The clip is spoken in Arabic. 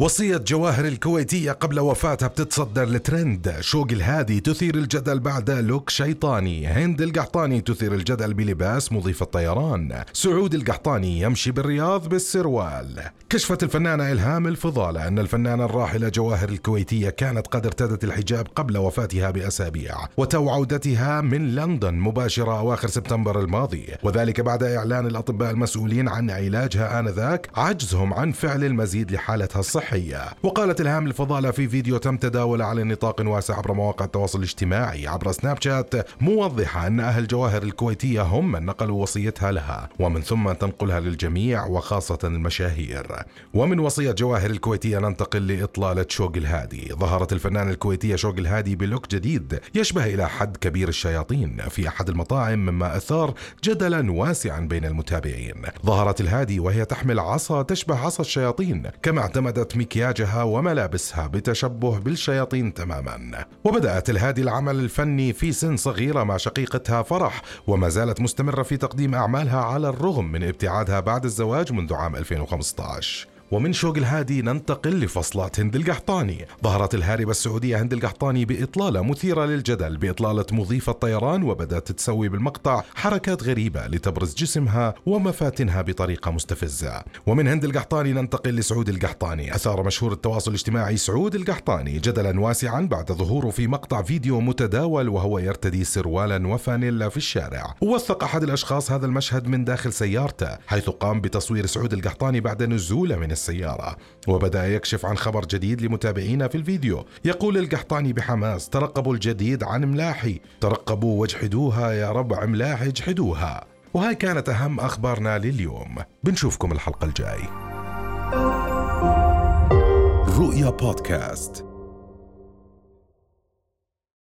وصية جواهر الكويتية قبل وفاتها بتتصدر الترند شوق الهادي تثير الجدل بعد look شيطاني. هند القحطاني تثير الجدل بلباس مضيف الطيران سعود القحطاني يمشي بالرياض بالسروال. كشفت الفنانة إلهام الفضالة أن الفنانة الراحلة جواهر الكويتية كانت قد ارتدت الحجاب قبل وفاتها بأسابيع وتو عودتها من لندن مباشرة أواخر سبتمبر الماضي. وذلك بعد إعلان الأطباء المسؤولين عن علاجها آنذاك عجزهم عن فعل المزيد لحالتها الصحية. الصحية وقالت إلهام الفضالة في فيديو تم تداوله على نطاق واسع عبر مواقع التواصل الاجتماعي عبر سناب شات موضحة أن أهل جواهر الكويتية هم من نقلوا وصيتها لها ومن ثم تنقلها للجميع وخاصة المشاهير. ومن وصية جواهر الكويتية ننتقل لإطلالة شوق الهادي. ظهرت الفنانة الكويتية شوق الهادي بلوك جديد يشبه إلى حد كبير الشياطين في أحد المطاعم مما أثار جدلا واسعا بين المتابعين. ظهرت الهادي وهي تحمل عصا تشبه عصا الشياطين كما اعتمدت مكياجها وملابسها بتشبه بالشياطين تماما. وبدأت الهادي العمل الفني في سن صغيرة مع شقيقتها فرح وما زالت مستمرة في تقديم أعمالها على الرغم من ابتعادها بعد الزواج منذ عام 2015 ومن شوق الهادي ننتقل لفصلات هند القحطاني. ظهرت الهاربة السعودية هند القحطاني بإطلالة مثيرة للجدل بإطلالة مضيف الطيران وبدأت تسوي بالمقطع حركات غريبة لتبرز جسمها ومفاتنها بطريقة مستفزة. ومن هند القحطاني ننتقل لسعود القحطاني. أثار مشهور التواصل الاجتماعي سعود القحطاني جدلا واسعا بعد ظهوره في مقطع فيديو متداول وهو يرتدي سروالا وفانيلا في الشارع. ووثق أحد الأشخاص هذا المشهد من داخل سيارته حيث قام بتصوير سعود القحطاني بعد نزوله من السيارة وبدأ يكشف عن خبر جديد لمتابعينا في الفيديو. يقول القحطاني بحماس ترقبوا الجديد عن ملاحي ترقبوا واجحدوها يا رب ملاحي اجحدوها. وهاي كانت أهم أخبارنا لليوم. بنشوفكم الحلقة الجاي. رؤيا بودكاست.